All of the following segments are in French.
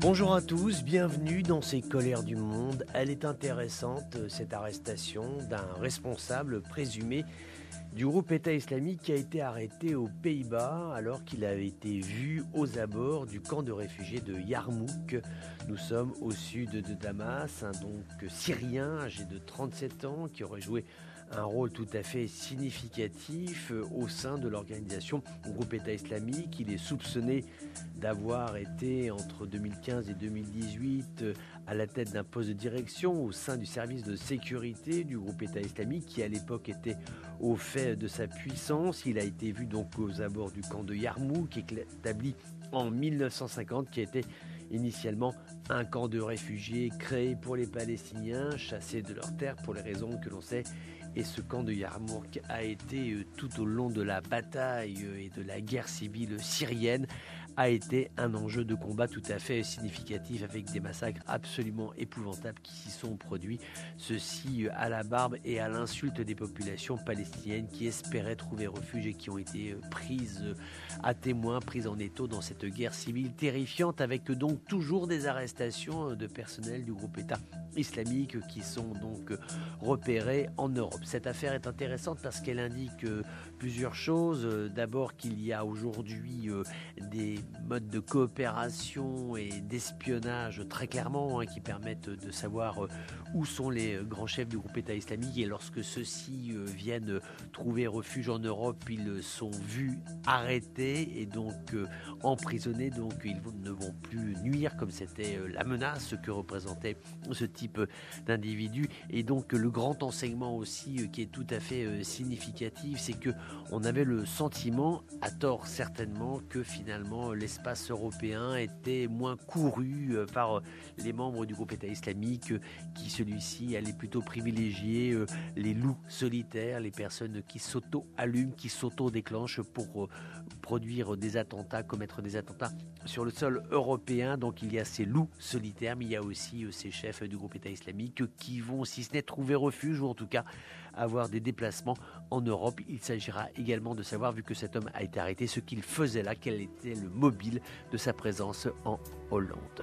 Bonjour à tous, bienvenue dans ces colères du monde. Elle est intéressante, cette arrestation d'un responsable présumé du groupe État islamique qui a été arrêté aux Pays-Bas alors qu'il avait été vu aux abords du camp de réfugiés de Yarmouk. Nous sommes au sud de Damas, un donc Syrien âgé de 37 ans qui aurait joué un rôle tout à fait significatif au sein de l'organisation groupe État islamique. Il est soupçonné d'avoir été entre 2015 et 2018 euh, à la tête d'un poste de direction au sein du service de sécurité du groupe État islamique qui à l'époque était au fait de sa puissance. Il a été vu donc aux abords du camp de Yarmouk établi en 1950 qui été initialement un camp de réfugiés créé pour les Palestiniens chassés de leurs terres pour les raisons que l'on sait et ce camp de Yarmouk a été euh, tout au long de la bataille euh, et de la guerre civile syrienne a été un enjeu de combat tout à fait significatif avec des massacres absolument épouvantables qui s'y sont produits. Ceci euh, à la barbe et à l'insulte des populations palestiniennes qui espéraient trouver refuge et qui ont été prises à témoin, prises en étau dans cette guerre civile terrifiante avec donc toujours des arrestations de personnel du groupe État islamique qui sont donc repérés en Europe. Cette affaire est intéressante parce qu'elle indique euh, plusieurs choses. Euh, d'abord qu'il y a aujourd'hui euh, des modes de coopération et d'espionnage très clairement hein, qui permettent de savoir où sont les grands chefs du groupe État islamique et lorsque ceux-ci viennent trouver refuge en Europe, ils sont vus arrêtés et donc emprisonnés. Donc ils ne vont plus nuire comme c'était la menace que représentait ce type d'individu. Et donc le grand enseignement aussi euh, qui est tout à fait euh, significative, c'est que on avait le sentiment, à tort certainement, que finalement l'espace européen était moins couru euh, par les membres du groupe État islamique, qui celui-ci allait plutôt privilégier les loups solitaires, les personnes qui s'auto-allument, qui s'auto-déclenchent pour produire des attentats, commettre des attentats sur le sol européen. Donc il y a ces loups solitaires, mais il y a aussi ces chefs du groupe État islamique qui vont, si ce n'est trouver refuge, ou en tout cas avoir des déplacements en Europe. Il s'agira également de savoir, vu que cet homme a été arrêté, ce qu'il faisait là, quel était le mobile de sa présence en Hollande.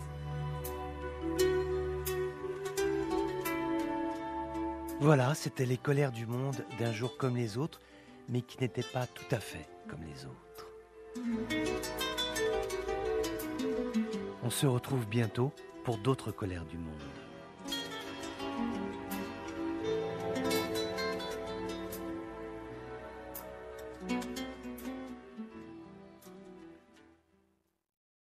Voilà, c'était les colères du monde d'un jour comme les autres, mais qui n'étaient pas tout à fait comme les autres. On se retrouve bientôt pour d'autres colères du monde.